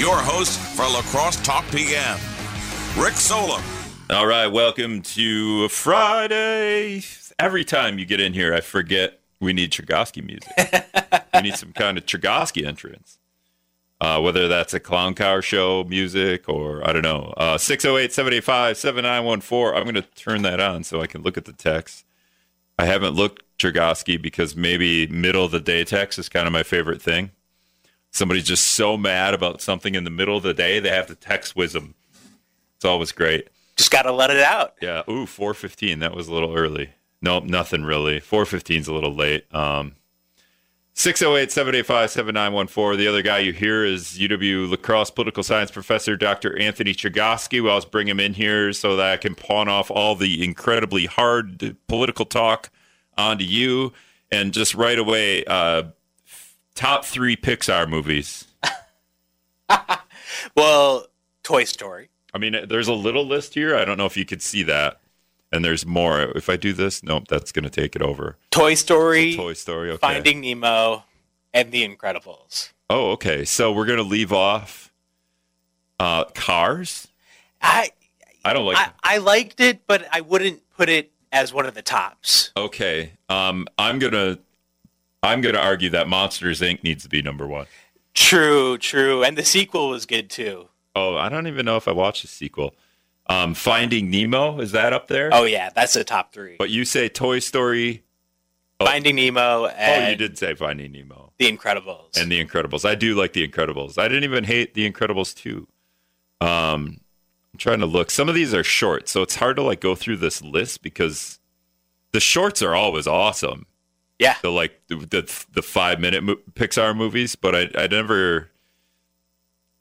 your host for La Crosse Talk PM, Rick Solom. All right, welcome to Friday. Every time you get in here, I forget we need Chergosky music. we need some kind of Chergosky entrance. Uh, whether that's a clown car show music or I don't know. Uh, 608 785 7914. I'm going to turn that on so I can look at the text. I haven't looked Chergosky because maybe middle of the day text is kind of my favorite thing. Somebody's just so mad about something in the middle of the day, they have to text WIZM. It's always great. Just got to let it out. Yeah. Ooh, 415. That was a little early. Nope, nothing really. 415 is a little late. Um, 608 785 7914. The other guy you hear is UW La Crosse political science professor Dr. Anthony Chergosky. We always bring him in here so that I can pawn off all the incredibly hard political talk onto you. And just right away, uh, top three Pixar movies. well, Toy Story. I mean, there's a little list here. I don't know if you could see that. And there's more. If I do this, nope, that's going to take it over. Toy Story, So Toy Story, okay. Finding Nemo, and The Incredibles. Oh, okay. So we're going to leave off uh, Cars. I I don't like. I, I liked it, but I wouldn't put it as one of the tops. okay. Um, I'm gonna I'm gonna argue that Monsters Inc. needs to be number one. True, true, and the sequel was good too. Oh, I don't even know if I watched the sequel. Um, Finding Nemo is that up there? Oh yeah, that's the top three. But you say Toy Story. oh. Finding Nemo Oh, you did say Finding Nemo The Incredibles. and The Incredibles. I do like The Incredibles. I didn't even hate The Incredibles two. Um, I'm trying to look. Some of these are short, so it's hard to like go through this list because the shorts are always awesome. Yeah, the like the the, the five minute mo- Pixar movies, but I I never.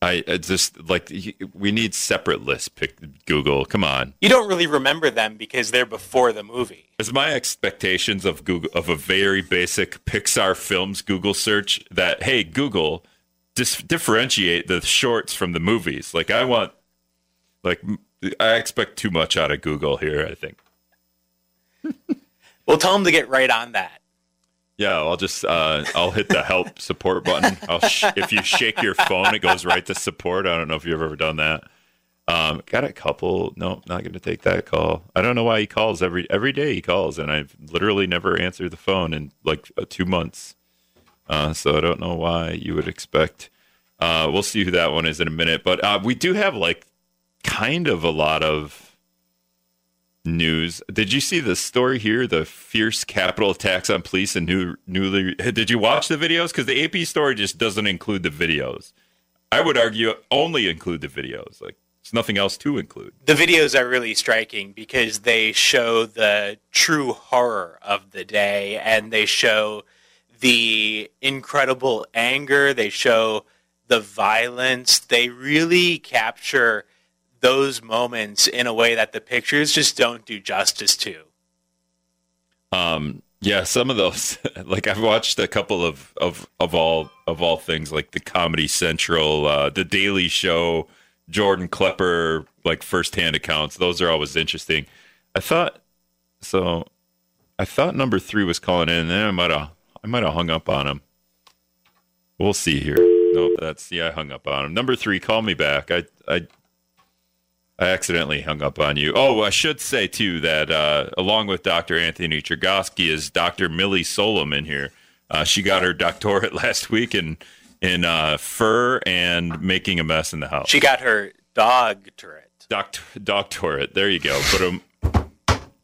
I, I just like we need separate lists. Pick Google. Come on. you don't really remember them because they're before the movie. Is my expectations of Google of a very basic Pixar films Google search that hey Google, dis- differentiate the shorts from the movies. Like I want, like I expect too much out of Google here. I think. We'll tell them to get right on that. Yeah, I'll just uh, I'll hit the help support button. I'll sh- if you shake your phone, it goes right to support. I don't know if you've ever done that. Um, got a couple. No, not going to take that call. I don't know why he calls every every day. He calls, and I've literally never answered the phone in like uh, two months. Uh, so I don't know why you would expect. Uh, we'll see who that one is in a minute. But uh, we do have like kind of a lot of news. Did you see the story here? The fierce Capitol attacks on police and new newly. Did you watch the videos? Because the AP story just doesn't include the videos. I would argue only include the videos. Like there's nothing else to include. The videos are really striking because they show the true horror of the day and they show the incredible anger, they show the violence. They really capture those moments in a way that the pictures just don't do justice to. Um, yeah, some of those. like I've watched a couple of of of all of all things, like the Comedy Central, uh, the Daily Show, Jordan Klepper, like firsthand accounts. Those are always interesting. I thought so. I thought number three was calling in, and then I might have I might have hung up on him. We'll see here. Nope, that's yeah, I hung up on him. Number three, call me back. I I I accidentally hung up on you. Oh, I should say too that uh, along with Dr. Anthony Chergosky is Dr. Millie Solom in here. Uh, she got her doctorate last week in in uh, fur and making a mess in the house. She got her dog turret. Doct- doctorate. There you go. Put them.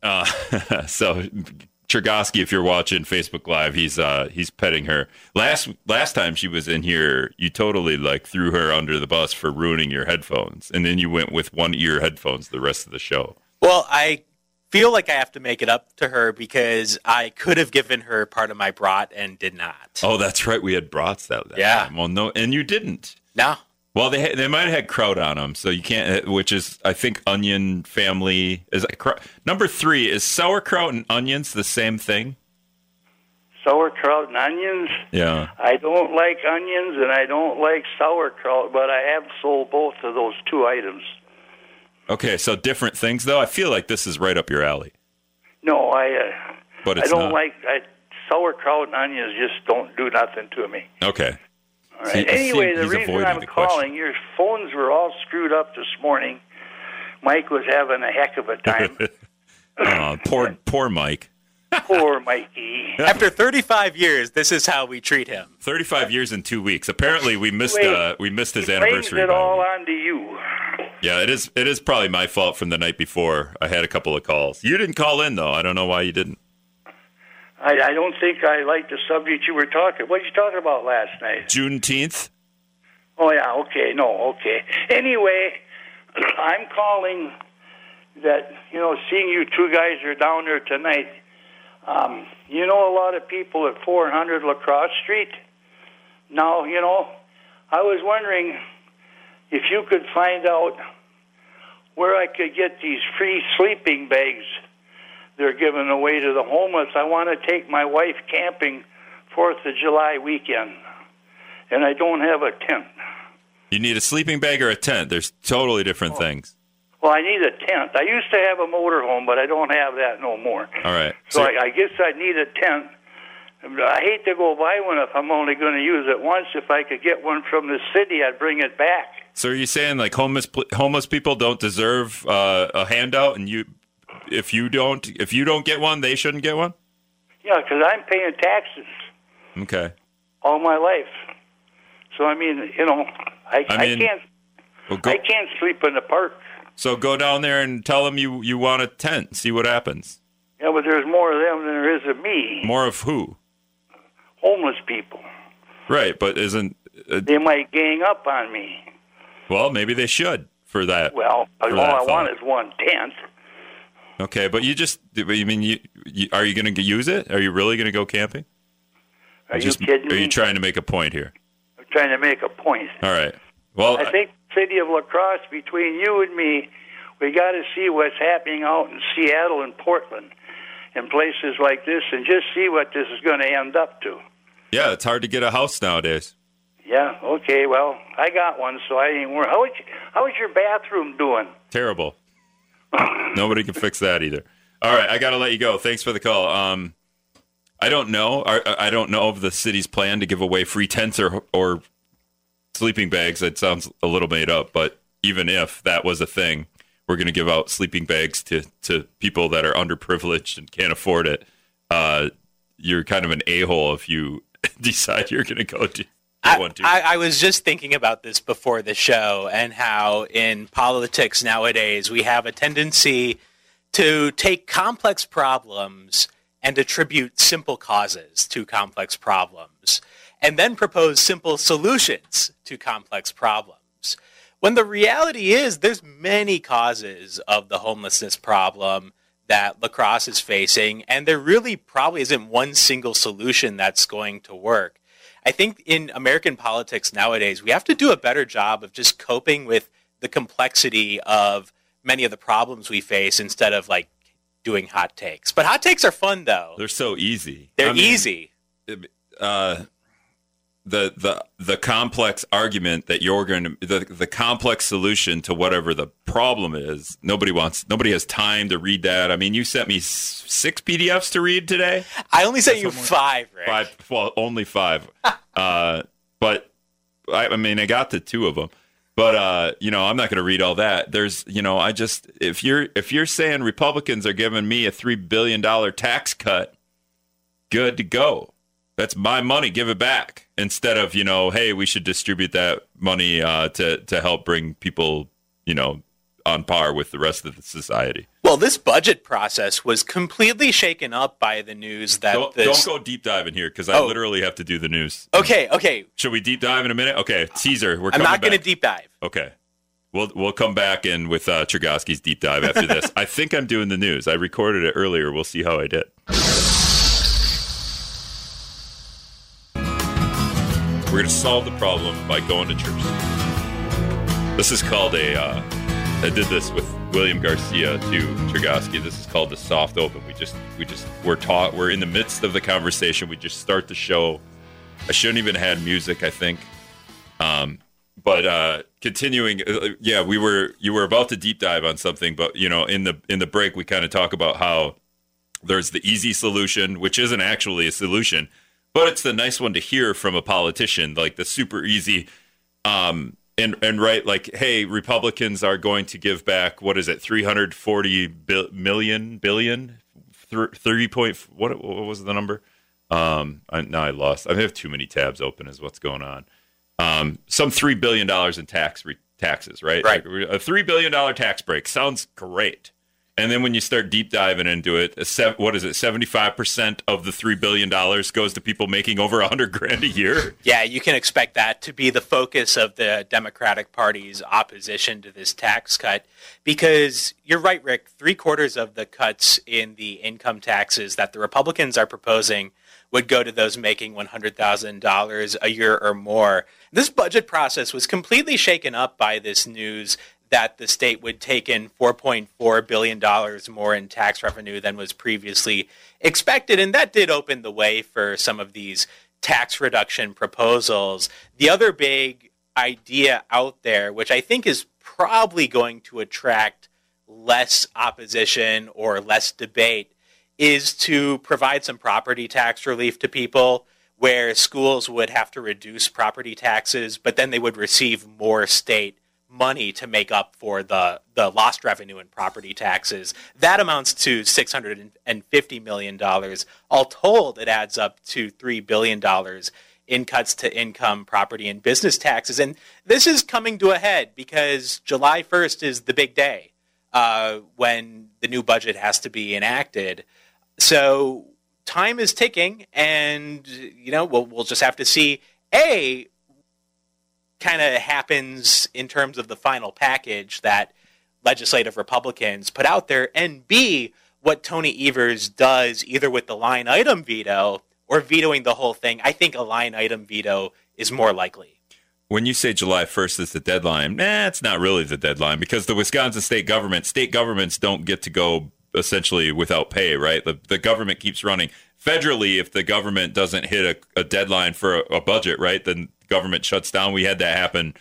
Uh, so Chergosky, if you're watching Facebook Live, he's uh, he's petting her. Last last time she was in here, you totally like threw her under the bus for ruining your headphones, and then you went with one ear headphones the rest of the show. Well, I feel like I have to make it up to her because I could have given her part of my brat and did not. Oh, that's right. We had brats that, that Yeah. time. Well, no, and you didn't. No. Well, they they might have had kraut on them, so you can't. Which is, I think, onion family is kraut? number three. Is sauerkraut and onions the same thing? sauerkraut and onions. Yeah. I don't like onions and I don't like sauerkraut, but I have sold both of those two items. Okay, so different things though. I feel like this is right up your alley, No, I uh, but I don't not. like I, sauerkraut and onions. Just don't do nothing to me. okay. All right. See, anyway, the reason I'm the question. calling, your phones were all screwed up this morning. Mike was having a heck of a time. Uh, poor, poor Mike. Poor Mikey. After 35 years, this is how we treat him. Thirty-five years in two weeks. Apparently, we missed. Wait. Uh, we missed his He blames anniversary. it all week. onto you. Yeah, it is. It is probably my fault from the night before. I had a couple of calls. You didn't call in though. I don't know why you didn't. I, I don't think I like the subject you were talking. What did you talking about last night? Juneteenth. Oh yeah, okay, no, okay. Anyway, I'm calling that you know, seeing you two guys are down there tonight. Um, you know, a lot of people at 400 La Crosse Street. Now, you know, I was wondering if you could find out where I could get these free sleeping bags they're giving away to the homeless. I want to take my wife camping Fourth of July weekend, and I don't have a tent. You need a sleeping bag or a tent. There's totally different things. Well, I need a tent. I used to have a motorhome, but I don't have that no more. All right. So I, I guess I need a tent. I hate to go buy one if I'm only going to use it once. If I could get one from the city, I'd bring it back. So are you saying like homeless homeless people don't deserve uh, a handout, and you, if you don't, if you don't get one, they shouldn't get one? Yeah, because I'm paying taxes Okay. all my life. So I mean, you know, I, I I, can't Well, go, I can't sleep in the park. so go down there and tell them you you want a tent. See what happens. Yeah, but there's more of them than there is of me. More of who? Homeless people. Right, but isn't uh, They might gang up on me. well? Maybe they should for that. Well, all For I that want is one tent. Okay, but you just you mean you, you are you going to use it? Are you really going to go camping? Are just, you kidding Are you trying to make a point here? I'm trying to make a point. All right. Well, I think city of La Crosse, between you and me, we got to see what's happening out in Seattle and Portland and places like this, and just see what this is going to end up to. yeah, it's hard to get a house nowadays. Yeah. Okay. Well, I got one, so I ain't worried. How was your bathroom doing? Terrible. Nobody can fix that either. All right, I got to let you go. Thanks for the call. Um, I don't know. I, I don't know of the city's plan to give away free tents or or sleeping bags. That sounds a little made up, but even if that was a thing, we're going to give out sleeping bags to to people that are underprivileged and can't afford it. Uh, you're kind of an a hole if you decide you're going to go get I, one too. I, I was just thinking about this before the show and how in politics nowadays we have a tendency to take complex problems and attribute simple causes to complex problems and then propose simple solutions to complex problems. When the reality is there's many causes of the homelessness problem that La Crosse is facing and there really probably isn't one single solution that's going to work. I think in American politics nowadays, we have to do a better job of just coping with the complexity of many of the problems we face instead of like doing hot takes. But hot takes are fun though. They're so easy. They're I mean, easy. uh, the the the complex argument that you're going to the the complex solution to whatever the problem is. Nobody wants. Nobody has time to read that. I mean, you sent me six PDFs to read today. I only sent you five, Rick. Five. Well, only five. Uh, but I, I mean, I got to two of them. But uh, you know, I'm not going to read all that. There's, you know, I just if you're if you're saying Republicans are giving me a three billion dollar tax cut, good to go. That's my money. Give it back instead of you know, hey, we should distribute that money uh, to to help bring people, you know, on par with the rest of the society. Well, this budget process was completely shaken up by the news that Don't, this. don't go deep dive in here because I Oh. literally have to do the news. Okay, okay. Should we deep dive in a minute? Okay, teaser. We're I'm coming not going to deep dive. Okay. We'll we'll come back in with uh, Chergosky's deep dive after this. I think I'm doing the news. I recorded it earlier. We'll see how I did. We're going to solve the problem by going to church. This is called a. Uh, I did this with William Garcia to Chergosky. This is called the soft open. We just we just we're taught we're in the midst of the conversation. We just start the show. I shouldn't even had music. I think. Um, but uh, continuing, uh, yeah, we were you were about to deep dive on something, but you know, in the in the break, we kind of talk about how there's the easy solution, which isn't actually a solution, but it's the nice one to hear from a politician, like the super easy. Um, and and right, like, hey, Republicans are going to give back what is it, three hundred forty bi- million billion, thirty point. What what was the number? Um, I, now I lost. I have too many tabs open. Is what's going on. Um, some three billion dollars in tax re- taxes, right? Right. Like, a three billion dollar tax break sounds great. And then when you start deep diving into it, what is it? Seventy-five percent of the three billion dollars goes to people making over a hundred grand a year. Yeah, you can expect that to be the focus of the Democratic Party's opposition to this tax cut, because you're right, Rick. Three quarters of the cuts in the income taxes that the Republicans are proposing would go to those making $100,000 a year or more. This budget process was completely shaken up by this news that the state would take in $4.4 billion more in tax revenue than was previously expected. And that did open the way for some of these tax reduction proposals. The other big idea out there, which I think is probably going to attract less opposition or less debate, is to provide some property tax relief to people where schools would have to reduce property taxes, but then they would receive more state money to make up for the, the lost revenue and property taxes. That amounts to $650 million. All told, it adds up to $3 billion in cuts to income, property, and business taxes. And this is coming to a head because July 1st is the big day uh, when the new budget has to be enacted. So time is ticking, and you know we'll we'll just have to see a kind of happens in terms of the final package that legislative Republicans put out there, and B what Tony Evers does either with the line item veto or vetoing the whole thing. I think a line item veto is more likely. When you say July 1st is the deadline, nah, it's not really the deadline because the Wisconsin state government, state governments don't get to go essentially without pay, right? The, the government keeps running. Federally, if the government doesn't hit a, a deadline for a, a, budget, right, then government shuts down. We had that happen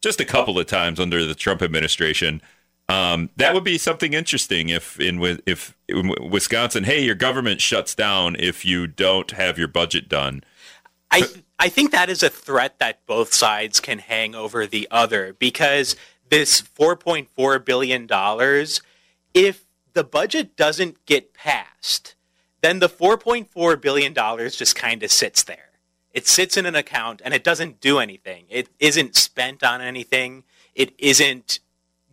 just a couple of times under the Trump administration. Um, that would be something interesting if in if in Wisconsin, hey, your government shuts down if you don't have your budget done. I I think that is a threat that both sides can hang over the other because this 4.4 billion dollars if the budget doesn't get passed, then the $4.4 billion just kind of sits there. It sits in an account and it doesn't do anything. It isn't spent on anything. It isn't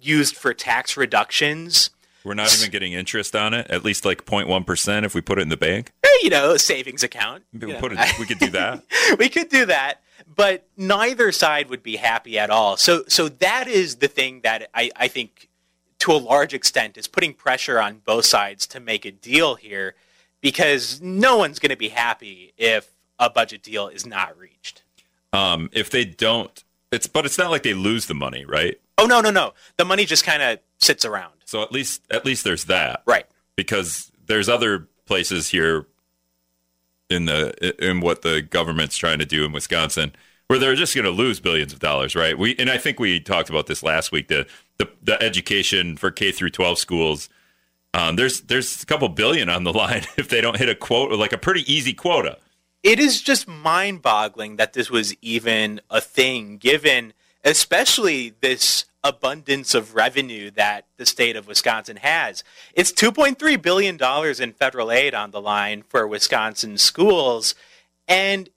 used for tax reductions. We're not even getting interest on it, at least like 0.1% if we put it in the bank. Eh, you know, savings account. We, put it, we could do that. we could do that, but neither side would be happy at all. So, so that is the thing that I, I think to a large extent is putting pressure on both sides to make a deal here because no one's going to be happy if a budget deal is not reached. Um, if they don't, it's but it's not like they lose the money, right? Oh no, no, no. The money just kind of sits around. So at least at least there's that, right? Because there's other places here in the in what the government's trying to do in Wisconsin where they're just going to lose billions of dollars, right? We and I think we talked about this last week. The the, the education for K through 12 schools. Um, there's there's a couple billion on the line if they don't hit a quote like a pretty easy quota. It is just mind-boggling that this was even a thing, given especially this abundance of revenue that the state of Wisconsin has. It's 2.3 billion dollars in federal aid on the line for Wisconsin schools, and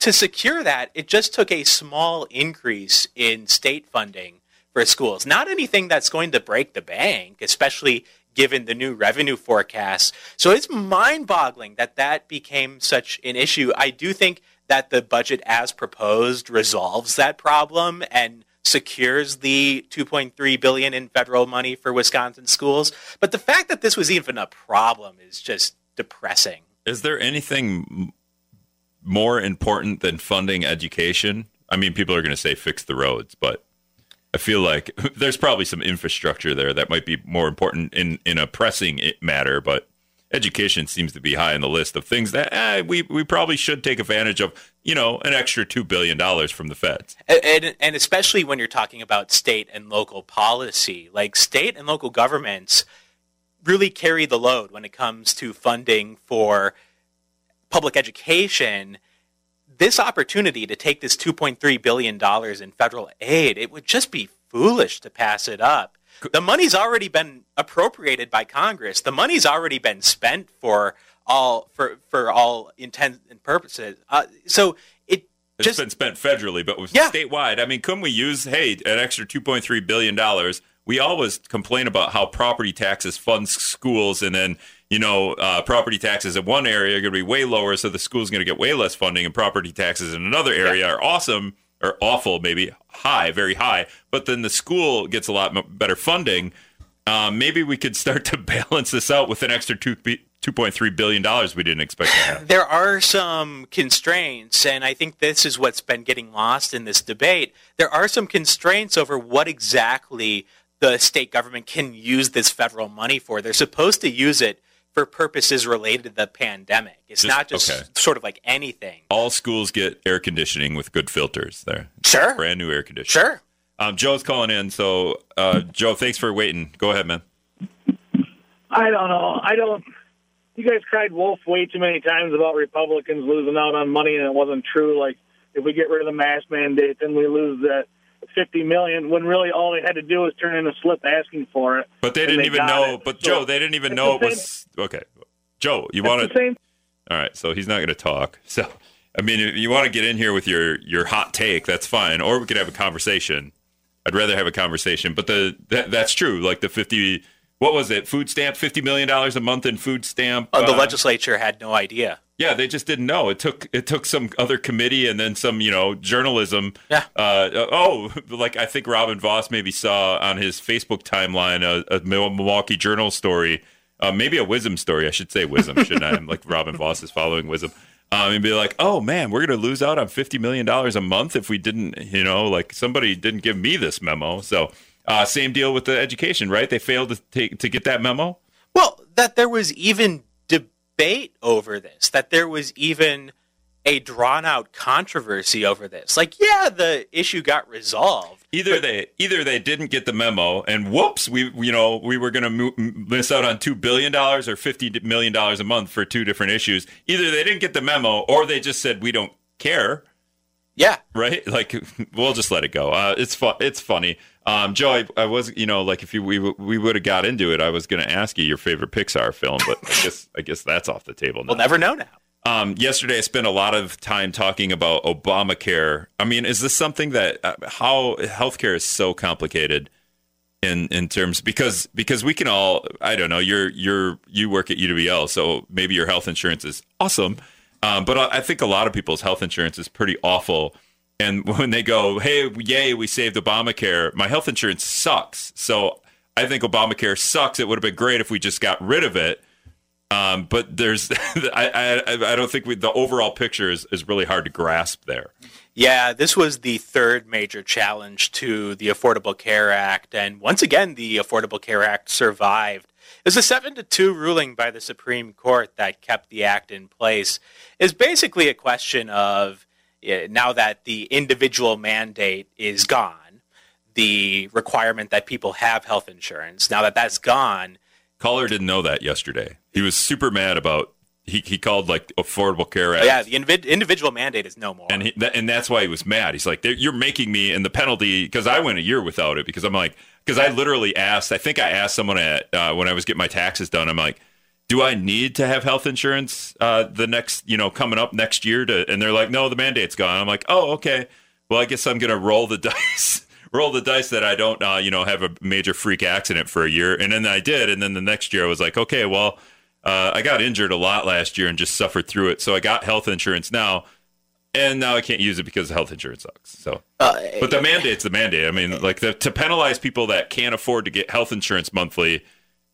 to secure that, it just took a small increase in state funding for schools. Not anything that's going to break the bank, especially given the new revenue forecasts. So it's mind boggling that that became such an issue. I do think that the budget as proposed resolves that problem and secures the 2.3 billion in federal money for Wisconsin schools. But the fact that this was even a problem is just depressing. Is there anything more important than funding education? I mean, people are going to say fix the roads, but I feel like there's probably some infrastructure there that might be more important in in a pressing matter, but education seems to be high on the list of things that eh, we we probably should take advantage of. You know, an extra two billion dollars from the feds, and, and especially when you're talking about state and local policy, like state and local governments really carry the load when it comes to funding for public education this opportunity to take this 2.3 billion dollars in federal aid, it would just be foolish to pass it up. The money's already been appropriated by Congress. The money's already been spent for all for for all intents and purposes. Uh, so it It's just been spent federally, but Yeah. statewide. I mean, couldn't we use hey an extra two point three billion dollars? We always complain about how property taxes fund schools, and then you know uh, property taxes in one area are going to be way lower, so the school's going to get way less funding, and property taxes in another area are awesome or awful, maybe high, very high, but then the school gets a lot better funding. Um, maybe we could start to balance this out with an extra two two point three billion dollars we didn't expect to have. there are some constraints, and I think this is what's been getting lost in this debate. There are some constraints over what exactly the state government can use this federal money for. They're supposed to use it for purposes related to the pandemic. It's Just- not just okay. sort of like anything. All schools get air conditioning with good filters there. Sure. Brand new air conditioning. Sure. Um, Joe's calling in. So, uh, Joe, thanks for waiting. Go ahead, man. I don't know. I don't. You guys cried wolf way too many times about Republicans losing out on money, and it wasn't true. Like if we get rid of the mask mandate, then we lose that fifty million. When really all they had to do was turn in a slip asking for it. But they didn't they even know. it. But So, Joe, they didn't even know it the was okay. Joe, you want to? same. All right. So he's not going to talk. So, I mean, if you want to get in here with your your hot take, that's fine. Or we could have a conversation. I'd rather have a conversation. But the that, that's true. Like the fifty. What was it? Food stamp, fifty million dollars a month in food stamp. Uh, the legislature had no idea. Yeah, they just didn't know. It took it took some other committee and then some you know journalism. Yeah. Uh, oh, like I think Robin Vos maybe saw on his Facebook timeline a, a Milwaukee Journal story, uh, maybe a WIZM story. I should say WIZM, shouldn't I? I'm like Robin Vos is following WIZM. Um, and be like, oh man, we're gonna lose out on fifty million dollars a month if we didn't, you know, like somebody didn't give me this memo. So uh, same deal with the education, right? They failed to take to get that memo. Well, that there was even debate over this, that there was even a drawn out controversy over this. Like, yeah, the issue got resolved. Either they either they didn't get the memo, and whoops, we you know we were going to mo- miss out on two billion dollars or fifty million dollars a month for two different issues. Either they didn't get the memo, or they just said we don't care, Yeah. right? Like we'll just let it go. Uh, it's fun. It's funny. Um, Joe, I, I was you know like if you we we would have got into it, I was going to ask you your favorite Pixar film, but I guess I guess that's off the table now. We'll never know now. Um, yesterday, I spent a lot of time talking about Obamacare. I mean, is this something that uh, how healthcare is so complicated in in terms because because we can all I don't know you're you're you work at UWL, so maybe your health insurance is awesome, um, but I I think a lot of people's health insurance is pretty awful. And when they go, "Hey, yay, we saved Obamacare," my health insurance sucks. So I think Obamacare sucks. It would have been great if we just got rid of it. Um, but there's, I, I, I don't think we, the overall picture is, is really hard to grasp there. Yeah, this was the third major challenge to the Affordable Care Act. And once again, the Affordable Care Act survived. It was a 7 to 2 ruling by the Supreme Court that kept the act in place. It's basically a question of now that the individual mandate is gone, the requirement that people have health insurance, now that that's gone, Caller didn't know that yesterday. He was super mad about he, he called like Affordable Care Act. yeah, the individ- individual mandate is no more. and he, that, and that's why he was mad. He's like, "You're making me," and the penalty because I went a year without it because I'm like, because I literally asked. I think I asked someone at uh, when I was getting my taxes done. I'm like, "Do I need to have health insurance uh, the next, you know, coming up next year?" To and they're like, "No, the mandate's gone." I'm like, "Oh, okay. Well, I guess I'm gonna roll the dice." Roll the dice that I don't, uh, you know, have a major freak accident for a year, and then I did, and then the next year I was like, okay, well, uh, I got injured a lot last year and just suffered through it, so I got health insurance now and now I can't use it because health insurance sucks. So, Uh, but the mandate's the mandate. I mean, like the, to penalize people that can't afford to get health insurance monthly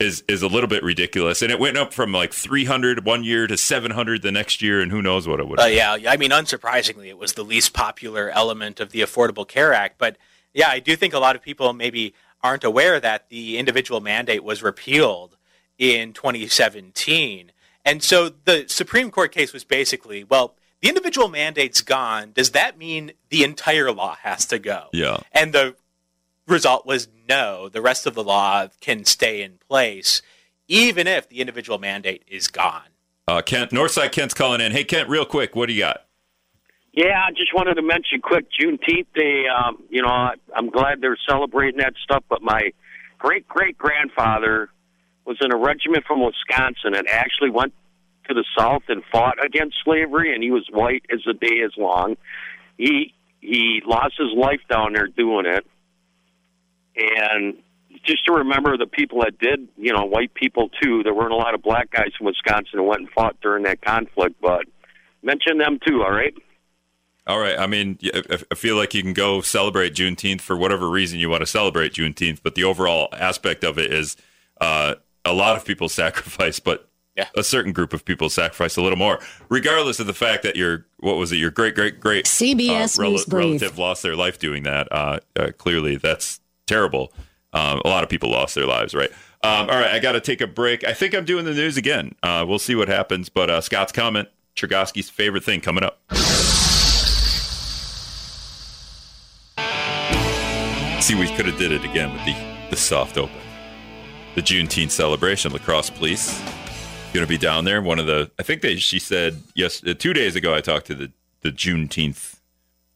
is is a little bit ridiculous. And it went up from like 300 one year to 700 the next year, and who knows what it would. Uh, yeah, I mean, unsurprisingly, it was the least popular element of the Affordable Care Act. But yeah, I do think a lot of people maybe aren't aware that the individual mandate was repealed in 2017. And so the Supreme Court case was basically, well, the individual mandate's gone. Does that mean the entire law has to go? Yeah. And the result was no. The rest of the law can stay in place, even if the individual mandate is gone. Uh, Kent Northside Kent's calling in. Hey Kent, real quick, what do you got? Yeah, I just wanted to mention quick Juneteenth. They, um, you know, I, I'm glad they're celebrating that stuff. But my great great grandfather was in a regiment from Wisconsin and actually went to the South and fought against slavery, and he was white as the day is long. He he lost his life down there doing it, and just to remember the people that did, you know, white people too. There weren't a lot of black guys from Wisconsin who went and fought during that conflict, but mention them too. All right. All right. I mean, I feel like you can go celebrate Juneteenth for whatever reason you want to celebrate Juneteenth, but the overall aspect of it is uh, a lot of people sacrifice, but yeah. a certain group of people sacrifice a little more, regardless of the fact that your what was it, your great great great CBS uh, rel- relative lost their life doing that. Uh, uh, clearly, that's terrible. Um, a lot of people lost their lives, right? Um, all right, I got to take a break. I think I'm doing the news again. Uh, we'll see what happens. But uh, Scott's comment, Chergosky's favorite thing coming up. See, we could have did it again with the the soft open, the Juneteenth celebration. La Crosse Police going to be down there. One of the, I think they, she said yes, uh, two days ago. I talked to the the Juneteenth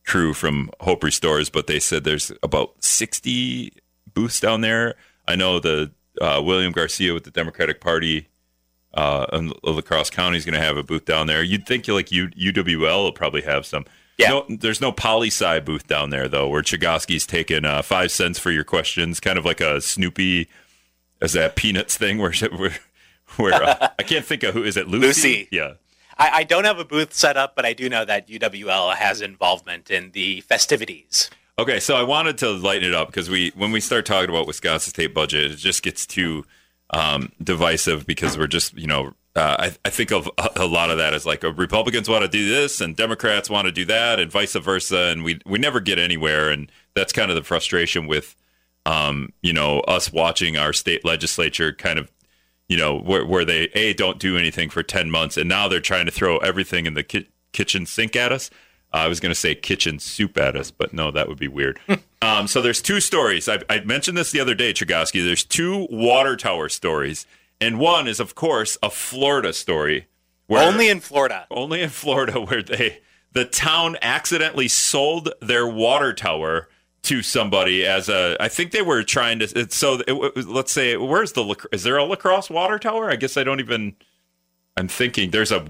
crew from Hope Restores, but they said there's about 60 booths down there. I know the uh, William Garcia with the Democratic Party uh, in La Crosse County is going to have a booth down there. You'd think like U- UWL will probably have some. Yeah. No, there's no poli sci booth down there though, where Chergosky's taking uh, five cents for your questions, kind of like a Snoopy, is that Peanuts thing where where, where uh, I can't think of who is it Lucy? Lucy. Yeah. I, I don't have a booth set up, but I do know that UWL has involvement in the festivities. Okay, so I wanted to lighten it up because we, when we start talking about Wisconsin state budget, it just gets too um, divisive because we're just, you know, uh, I, I think of a, a lot of that as like uh, Republicans want to do this and Democrats want to do that and vice versa, and we we never get anywhere, and that's kind of the frustration with, um, you know, us watching our state legislature kind of, you know, where where they a don't do anything for ten months, and now they're trying to throw everything in the ki- kitchen sink at us. I was going to say kitchen soup at us, but no, that would be weird. um, so there's two stories. I, I mentioned this the other day, Chergosky. There's two water tower stories, and one is, of course, a Florida story. Where, Only in Florida. only in Florida, where they the town accidentally sold their water tower to somebody as a. I think they were trying to. It's, so it, it- let's say, where's the is there a La Crosse water tower? I guess I don't even. I'm thinking there's a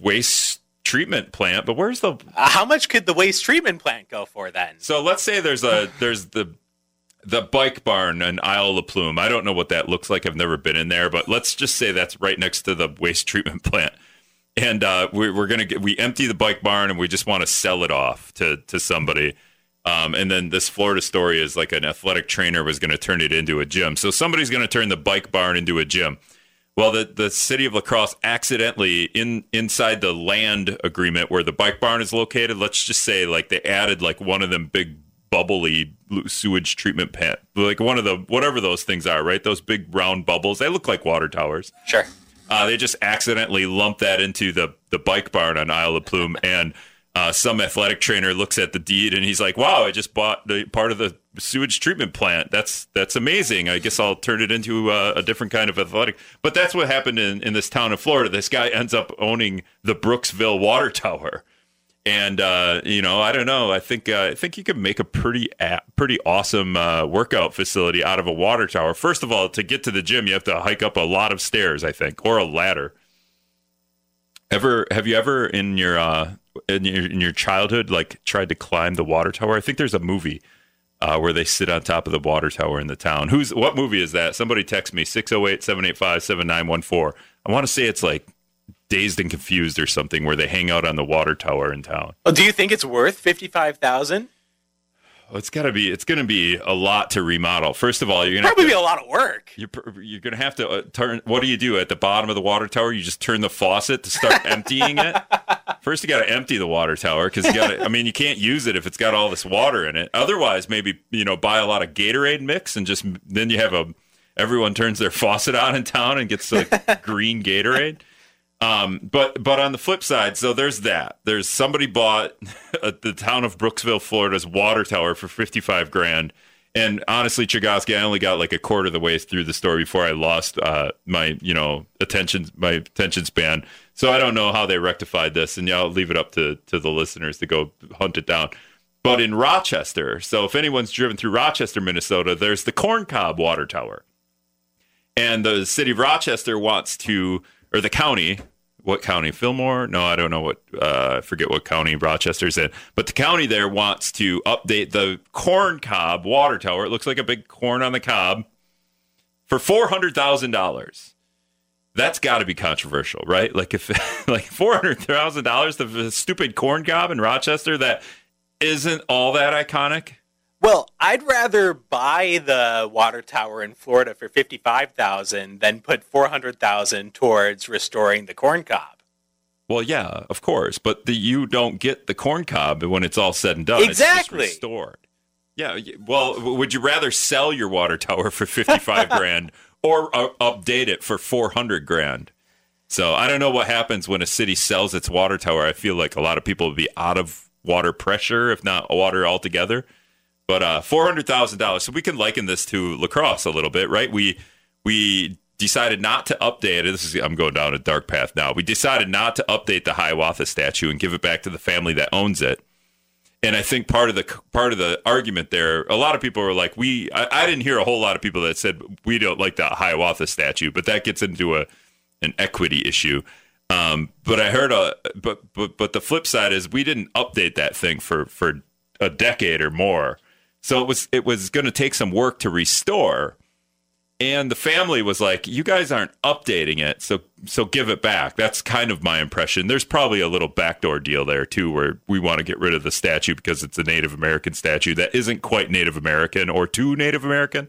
waste treatment plant, but where's the Uh, how much could the waste treatment plant go for then? so let's say there's a there's the the bike barn in Isle La Plume. I don't know what that looks like. I've never been in there, but let's just say that's right next to the waste treatment plant. And uh, we, we're gonna get we empty the bike barn and we just want to sell it off to to somebody. Um, and then this Florida story is like an athletic trainer was going to turn it into a gym. So somebody's going to turn the bike barn into a gym. Well, the, the city of La Crosse accidentally in inside the land agreement where the bike barn is located. Let's just say like they added like one of them big bubbly sewage treatment plant, like one of the whatever those things are, right? Those big round bubbles. They look like water towers. Sure. Uh, they just accidentally lumped that into the the bike barn on Isle La Plume, and uh, some athletic trainer looks at the deed and he's like, "Wow, I just bought the part of the sewage treatment plant. That's that's amazing. I guess I'll turn it into uh, a different kind of athletic." But that's what happened in in this town of Florida. This guy ends up owning the Brooksville water tower. And uh, you know, I don't know. I think uh, I think you could make a pretty a- pretty awesome uh, workout facility out of a water tower. First of all, to get to the gym, you have to hike up a lot of stairs, I think, or a ladder. Ever have you ever in your in your in your childhood like tried to climb the water tower? I think there's a movie uh, where they sit on top of the water tower in the town. Who's what movie is that? Somebody text me 608-785-7914. I want to say it's like Dazed and Confused or something where they hang out on the water tower in town. Well, do you think it's worth fifty five thousand? Well, it's got to be. It's going to be a lot to remodel. First of all, you're going to Probably be a lot of work. you're, you're going to have to uh, turn. What do you do at the bottom of the water tower? You just turn the faucet to start emptying it. First, you got to empty the water tower because you got to. I mean, you can't use it if it's got all this water in it. Otherwise, maybe you know, buy a lot of Gatorade mix and just then you have a. Everyone turns their faucet on in town and gets like green Gatorade. Um, but but on the flip side, so there's that. There's somebody bought uh, the town of Brooksville, Florida's water tower for 55 grand, And honestly, Chergosky, I only got like a quarter of the way through the story before I lost uh, my, you know, attention my attention span. So I don't know how they rectified this, and yeah, I'll leave it up to to the listeners to go hunt it down. But in Rochester, so if anyone's driven through Rochester, Minnesota, there's the Corn Cob Water Tower, and the city of Rochester wants to, or the county what county? Fillmore? No, I don't know what. Uh, I forget what county Rochester's in. But the county there wants to update the corn cob water tower. It looks like a big corn on the cob for four hundred thousand dollars. That's got to be controversial, right? Like if like four hundred thousand dollars, the stupid corn cob in Rochester that isn't all that iconic. Well, I'd rather buy the water tower in Florida for fifty-five thousand than put four hundred thousand towards restoring the corn cob. Well, yeah, of course, but the, you don't get the corn cob when it's all said and done. Exactly, it's restored. Yeah. Well, would you rather sell your water tower for fifty-five grand or uh, update it for four hundred grand? So I don't know what happens when a city sells its water tower. I feel like a lot of people would be out of water pressure, if not water altogether. But uh, four hundred thousand dollars. So we can liken this to La Crosse a little bit, right? We we decided not to update. This is I'm going down a dark path now. We decided not to update the Hiawatha statue and give it back to the family that owns it. And I think part of the part of the argument there, a lot of people were like, "We." I, I didn't hear a whole lot of people that said we don't like the Hiawatha statue, but that gets into a an equity issue. Um, but I heard a but but but the flip side is we didn't update that thing for for a decade or more. So it was it was going to take some work to restore. And the family was like, "You guys aren't updating it, so so give it back." That's kind of my impression. There's probably a little backdoor deal there too, where we want to get rid of the statue because it's a Native American statue that isn't quite Native American or too Native American.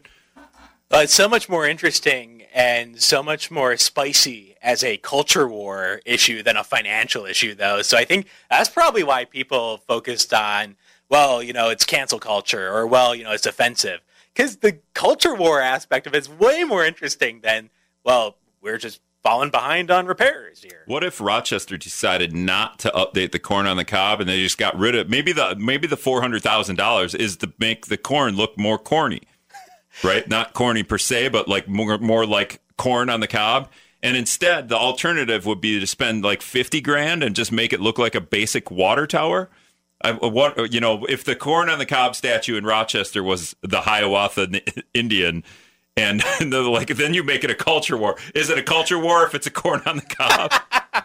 Uh, it's so much more interesting and so much more spicy as a culture war issue than a financial issue, though. So I think that's probably why people focused on well, you know, it's cancel culture, or well, you know, it's offensive. Because the culture war aspect of it's way more interesting than, well, we're just falling behind on repairs here. What if Rochester decided not to update the corn on the cob and they just got rid of maybe the maybe the four hundred thousand dollars is to make the corn look more corny, right? Not corny per se, but like more more like corn on the cob. And instead, the alternative would be to spend like fifty grand and just make it look like a basic water tower I, uh, what uh, you know, if the corn on the cob statue in Rochester was the Hiawatha Indian, and, and like then you make it a culture war. Is it a culture war if it's a corn on the cob?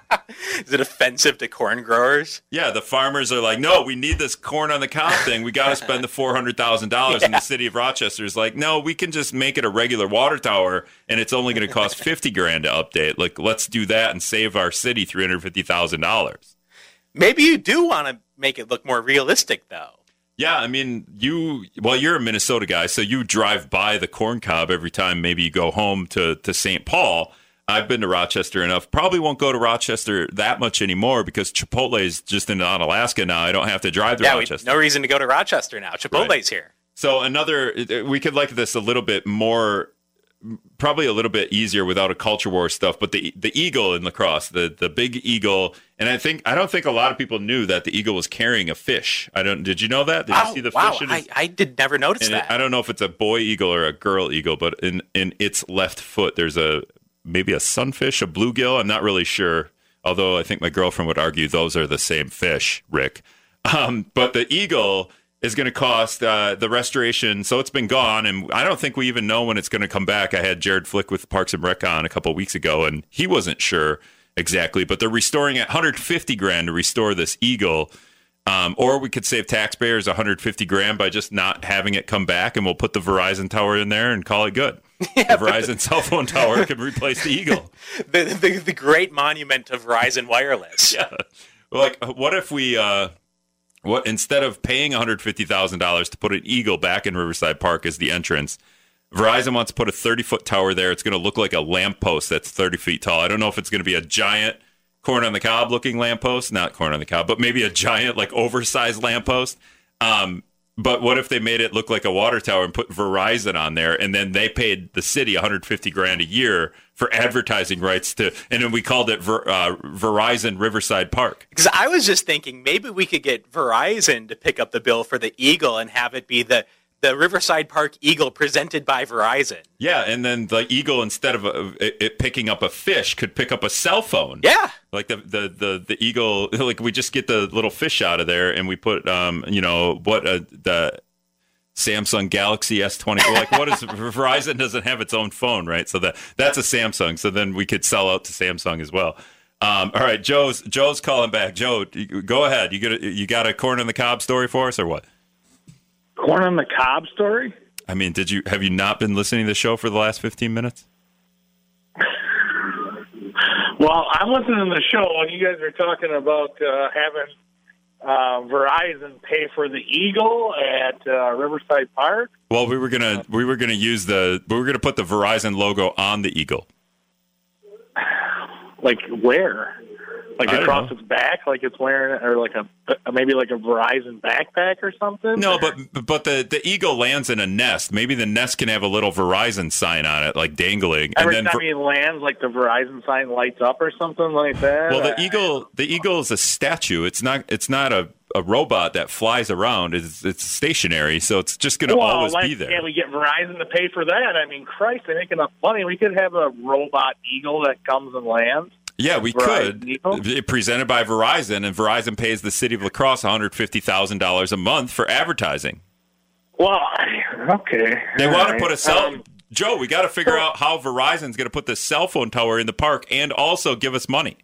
Is it offensive to corn growers? Yeah, the farmers are like, no, we need this corn on the cob thing. We got to spend the four hundred thousand yeah. dollars. And the city of Rochester is like, no, we can just make it a regular water tower, and it's only going to cost fifty grand to update. Like, let's do that and save our city three hundred fifty thousand dollars. Maybe you do want to make it look more realistic, though. Yeah, I mean, you well, you're a Minnesota guy, so you drive by the corn cob every time. Maybe you go home to to St. Paul. I've been to Rochester enough. Probably won't go to Rochester that much anymore because Chipotle is just in Onalaska now. I don't have to drive to yeah, Rochester. no reason to go to Rochester now. Chipotle's right. here. So another, we could like this a little bit more probably a little bit easier without a culture war stuff. But the the eagle in La Crosse, the the big eagle, and I think I don't think a lot of people knew that the eagle was carrying a fish. I don't. Did you know that? Did oh, you see the wow. fish? I, I did never notice that. It, I don't know if it's a boy eagle or a girl eagle, but in in its left foot, there's a maybe a sunfish, a bluegill. I'm not really sure. Although I think my girlfriend would argue those are the same fish, Rick. Um, but the eagle is going to cost uh, the restoration. So it's been gone, and I don't think we even know when it's going to come back. I had Jared Flick with Parks and Rec on a couple weeks ago, and he wasn't sure exactly. But they're restoring at 150 grand to restore this eagle. Um, or we could save taxpayers 150 grand by just not having it come back, and we'll put the Verizon tower in there and call it good. Yeah, the Verizon cell phone tower can replace the Eagle. the, the, the great monument of Verizon Wireless. Yeah. Like, what if we uh, what instead of paying $150,000 to put an eagle back in Riverside Park as the entrance, Verizon wants to put a 30 foot tower there. It's going to look like a lamppost that's 30 feet tall. I don't know if it's going to be a giant corn on the cob looking lamppost, not corn on the cob, but maybe a giant, like oversized lamppost. Um, but what if they made it look like a water tower and put Verizon on there, and then they paid the city 150 grand a year for advertising rights to, and then we called it Ver, uh, Verizon Riverside Park. Because I was just thinking maybe we could get Verizon to pick up the bill for the Eagle and have it be the the Riverside Park Eagle presented by Verizon. Yeah, and then the eagle instead of a, it, it picking up a fish could pick up a cell phone. Yeah. Like the, the the the eagle, like we just get the little fish out of there, and we put, um, you know, what uh, the Samsung Galaxy S20. Like, what is Verizon doesn't have its own phone, right? So that that's a Samsung. So then we could sell out to Samsung as well. Um, all right, Joe's Joe's calling back. Joe, go ahead. You get a, you got a corn on the cob story for us or what? Corn on the cob story. I mean, did you have you not been listening to the show for the last 15 minutes? Well, I'm listening to the show, and you guys are talking about uh, having uh, Verizon pay for the Eagle at uh, Riverside Park. Well, we were gonna we were gonna use the we were gonna put the Verizon logo on the eagle. Like where? Like I across its back, like it's wearing, or like a maybe like a Verizon backpack or something. No, but but the the eagle lands in a nest. Maybe the nest can have a little Verizon sign on it, like dangling, and every then time Ver- he lands, like the Verizon sign lights up or something like that. well, the eagle the eagle is a statue. It's not it's not a, a robot that flies around. It's it's stationary, so it's just gonna well, always like, be there. Can't we get Verizon to pay for that? I mean, Christ, they make enough money. We could have a robot eagle that comes and lands. Yeah, we Verizon could. It- Presented by Verizon, and Verizon pays the city of La Crosse one hundred fifty thousand dollars a month for advertising. Well, okay. They All want to put a cell. Um, Joe, we got to figure out how Verizon's going to put this cell phone tower in the park and also give us money.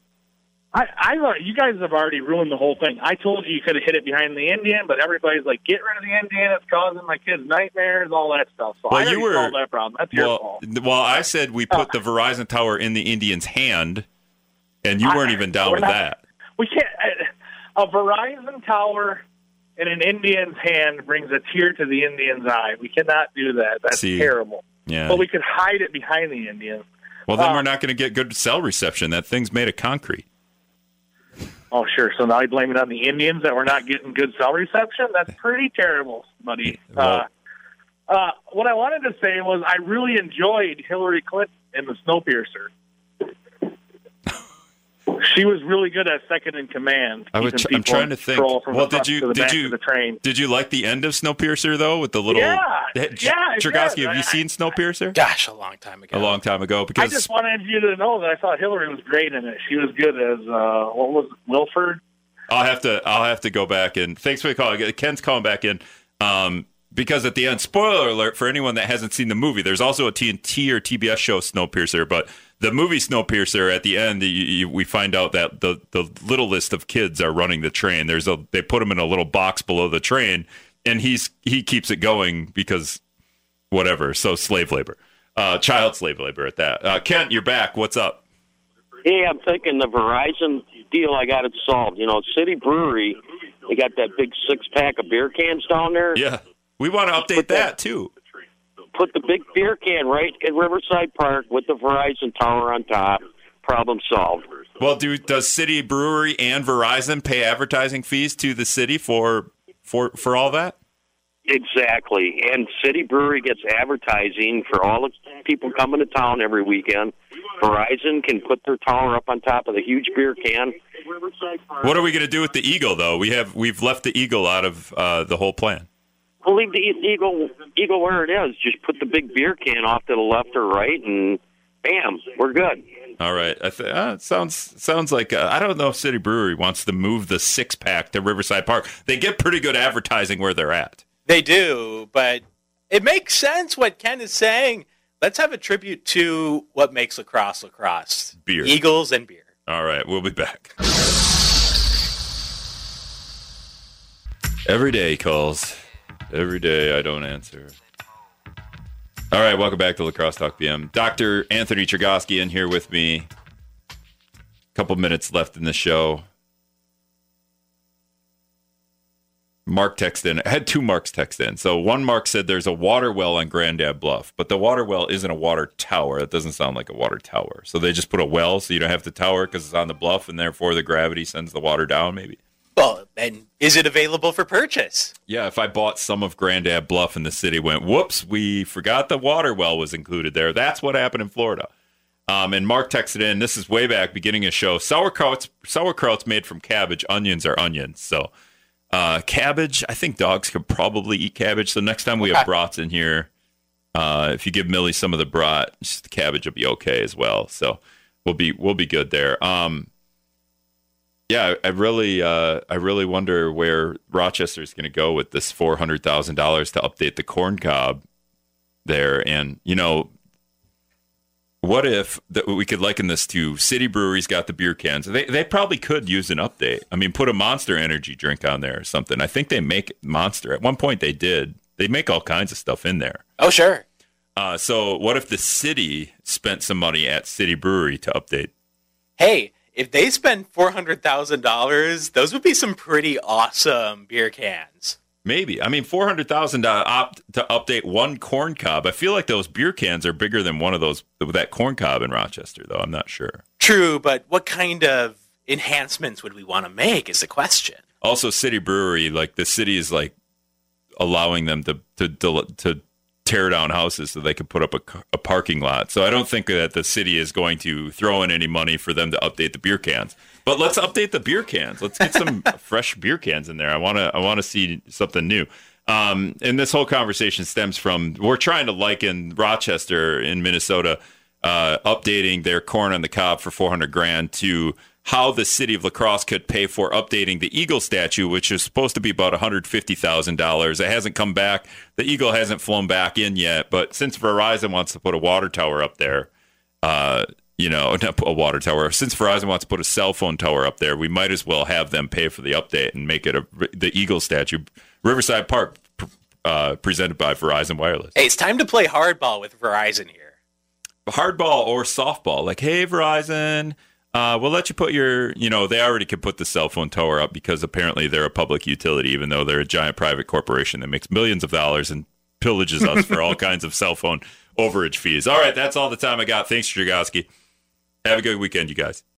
I, I you guys have already ruined the whole thing. I told you you could have hit it behind the Indian, but everybody's like, "Get rid of the Indian. It's causing my kids nightmares, all that stuff." So Well, I you were- that problem. That's your fault. well, I said we put the Verizon tower in the Indian's hand, and you weren't I- even down with not- that. We can't. A Verizon tower in an Indian's hand brings a tear to the Indian's eye. We cannot do that. That's See, terrible. Yeah. But we could hide it behind the Indian. well, then uh, we're not going to get good cell reception. That thing's made of concrete. Oh, sure. So now you blame it on the Indians that we're not getting good cell reception? That's pretty terrible, buddy. Well- uh, uh, what I wanted to say was I really enjoyed Hillary Clinton in the Snowpiercer. She was really good at second in command. I was tr- I'm trying to think. control Well, did you- the did you- the train? Did you like the end of Snowpiercer though, with the little? Yeah, Hey, yeah, I Chergosky, did. have you I- seen Snowpiercer? Gosh, a long time ago. A long time ago, Because I just wanted you to know that I thought Hillary was great in it. She was good as uh, what was it, Wilford? I'll have to I'll have to go back and thanks for the call. Ken's calling back in. Um, because at the end, spoiler alert for anyone that hasn't seen the movie, there's also a TNT or TBS show Snowpiercer, but the movie Snowpiercer at the end, you, you, we find out that the the little list of kids are running the train. There's a they put him in a little box below the train, and he's he keeps it going because whatever. So slave labor, uh, child slave labor at that. Uh, Kent, you're back. What's up? Hey, I'm thinking the Verizon deal. I got it solved. You know, City Brewery. They got that big six pack of beer cans down there. Yeah, we want to update that too. Put the big beer can right at Riverside Park with the Verizon tower on top. Problem solved. Well, do does City Brewery and Verizon pay advertising fees to the city for for for all that? Exactly. And City Brewery gets advertising for all the people coming to town every weekend. Verizon can put their tower up on top of the huge beer can. What are we going to do with the Eagle though? We have we've left the Eagle out of uh, the whole plan. We'll leave the eagle eagle where it is. Just put the big beer can off to the left or right, and bam, we're good. All right, I th- uh, sounds sounds like uh, I don't know if City Brewery wants to move the six pack to Riverside Park. They get pretty good advertising where they're at. They do, but it makes sense what Ken is saying. Let's have a tribute to what makes La Crosse lacrosse: Beer. Eagles, and beer. All right, we'll be back. Every day calls. Every day I don't answer. All right, welcome back to La Crosse Talk PM. Dr. Anthony Chergosky in here with me. A couple minutes left in the show. Mark texted in. I had two Marks text in. So one Mark said there's a water well on Grandad Bluff, but the water well isn't a water tower. It doesn't sound like a water tower. So they just put a well so you don't have the tower because it's on the bluff and therefore the gravity sends the water down, maybe. Well, and is it available for purchase? Yeah, if I bought some of Grandad Bluff and the city went, whoops, we forgot the water well was included there. That's what happened in Florida. Um, and Mark texted in, this is way back, beginning of show. Sauerkraut's, sauerkraut's made from cabbage. Onions are onions. So Uh, cabbage. I think dogs could probably eat cabbage. So next time we have brats in here, uh, if you give Millie some of the brat, the cabbage will be okay as well. So we'll be we'll be good there. Um, yeah, I really uh, I really wonder where Rochester is going to go with this four hundred thousand dollars to update the corn cob there, and you know. What if that we could liken this to City Brewery's got the beer cans? They they probably could use an update. I mean, put a Monster Energy drink on there or something. I think they make Monster. At one point, they did. They make all kinds of stuff in there. Oh, sure. Uh, so, what if the city spent some money at City Brewery to update? Hey, if they spend four hundred thousand dollars, those would be some pretty awesome beer cans. Maybe. I mean, four hundred thousand to opt to update one corn cob. I feel like those beer cans are bigger than one of those that corn cob in Rochester, though. I'm not sure. True, but what kind of enhancements would we want to make is the question. Also, City Brewery, like the city is like allowing them to to to, to tear down houses so they can put up a, a parking lot. So I don't think that the city is going to throw in any money for them to update the beer cans. But let's update the beer cans. Let's get some fresh beer cans in there. I want to I want to see something new. Um, and this whole conversation stems from we're trying to liken Rochester in Minnesota uh, updating their corn on the cob for 400 grand to how the city of La Crosse could pay for updating the eagle statue, which is supposed to be about $150,000. It hasn't come back. The eagle hasn't flown back in yet. But since Verizon wants to put a water tower up there, uh, you know, not a water tower. Since Verizon wants to put a cell phone tower up there, we might as well have them pay for the update and make it a the eagle statue, Riverside Park, uh, presented by Verizon Wireless. Hey, it's time to play hardball with Verizon here. hardball or softball. Like, hey, Verizon, uh, we'll let you put your, you know, they already could put the cell phone tower up because apparently they're a public utility, even though they're a giant private corporation that makes millions of dollars and pillages us for all kinds of cell phone overage fees. All right, that's all the time I got. Thanks, Chergosky. Have a good weekend, you guys.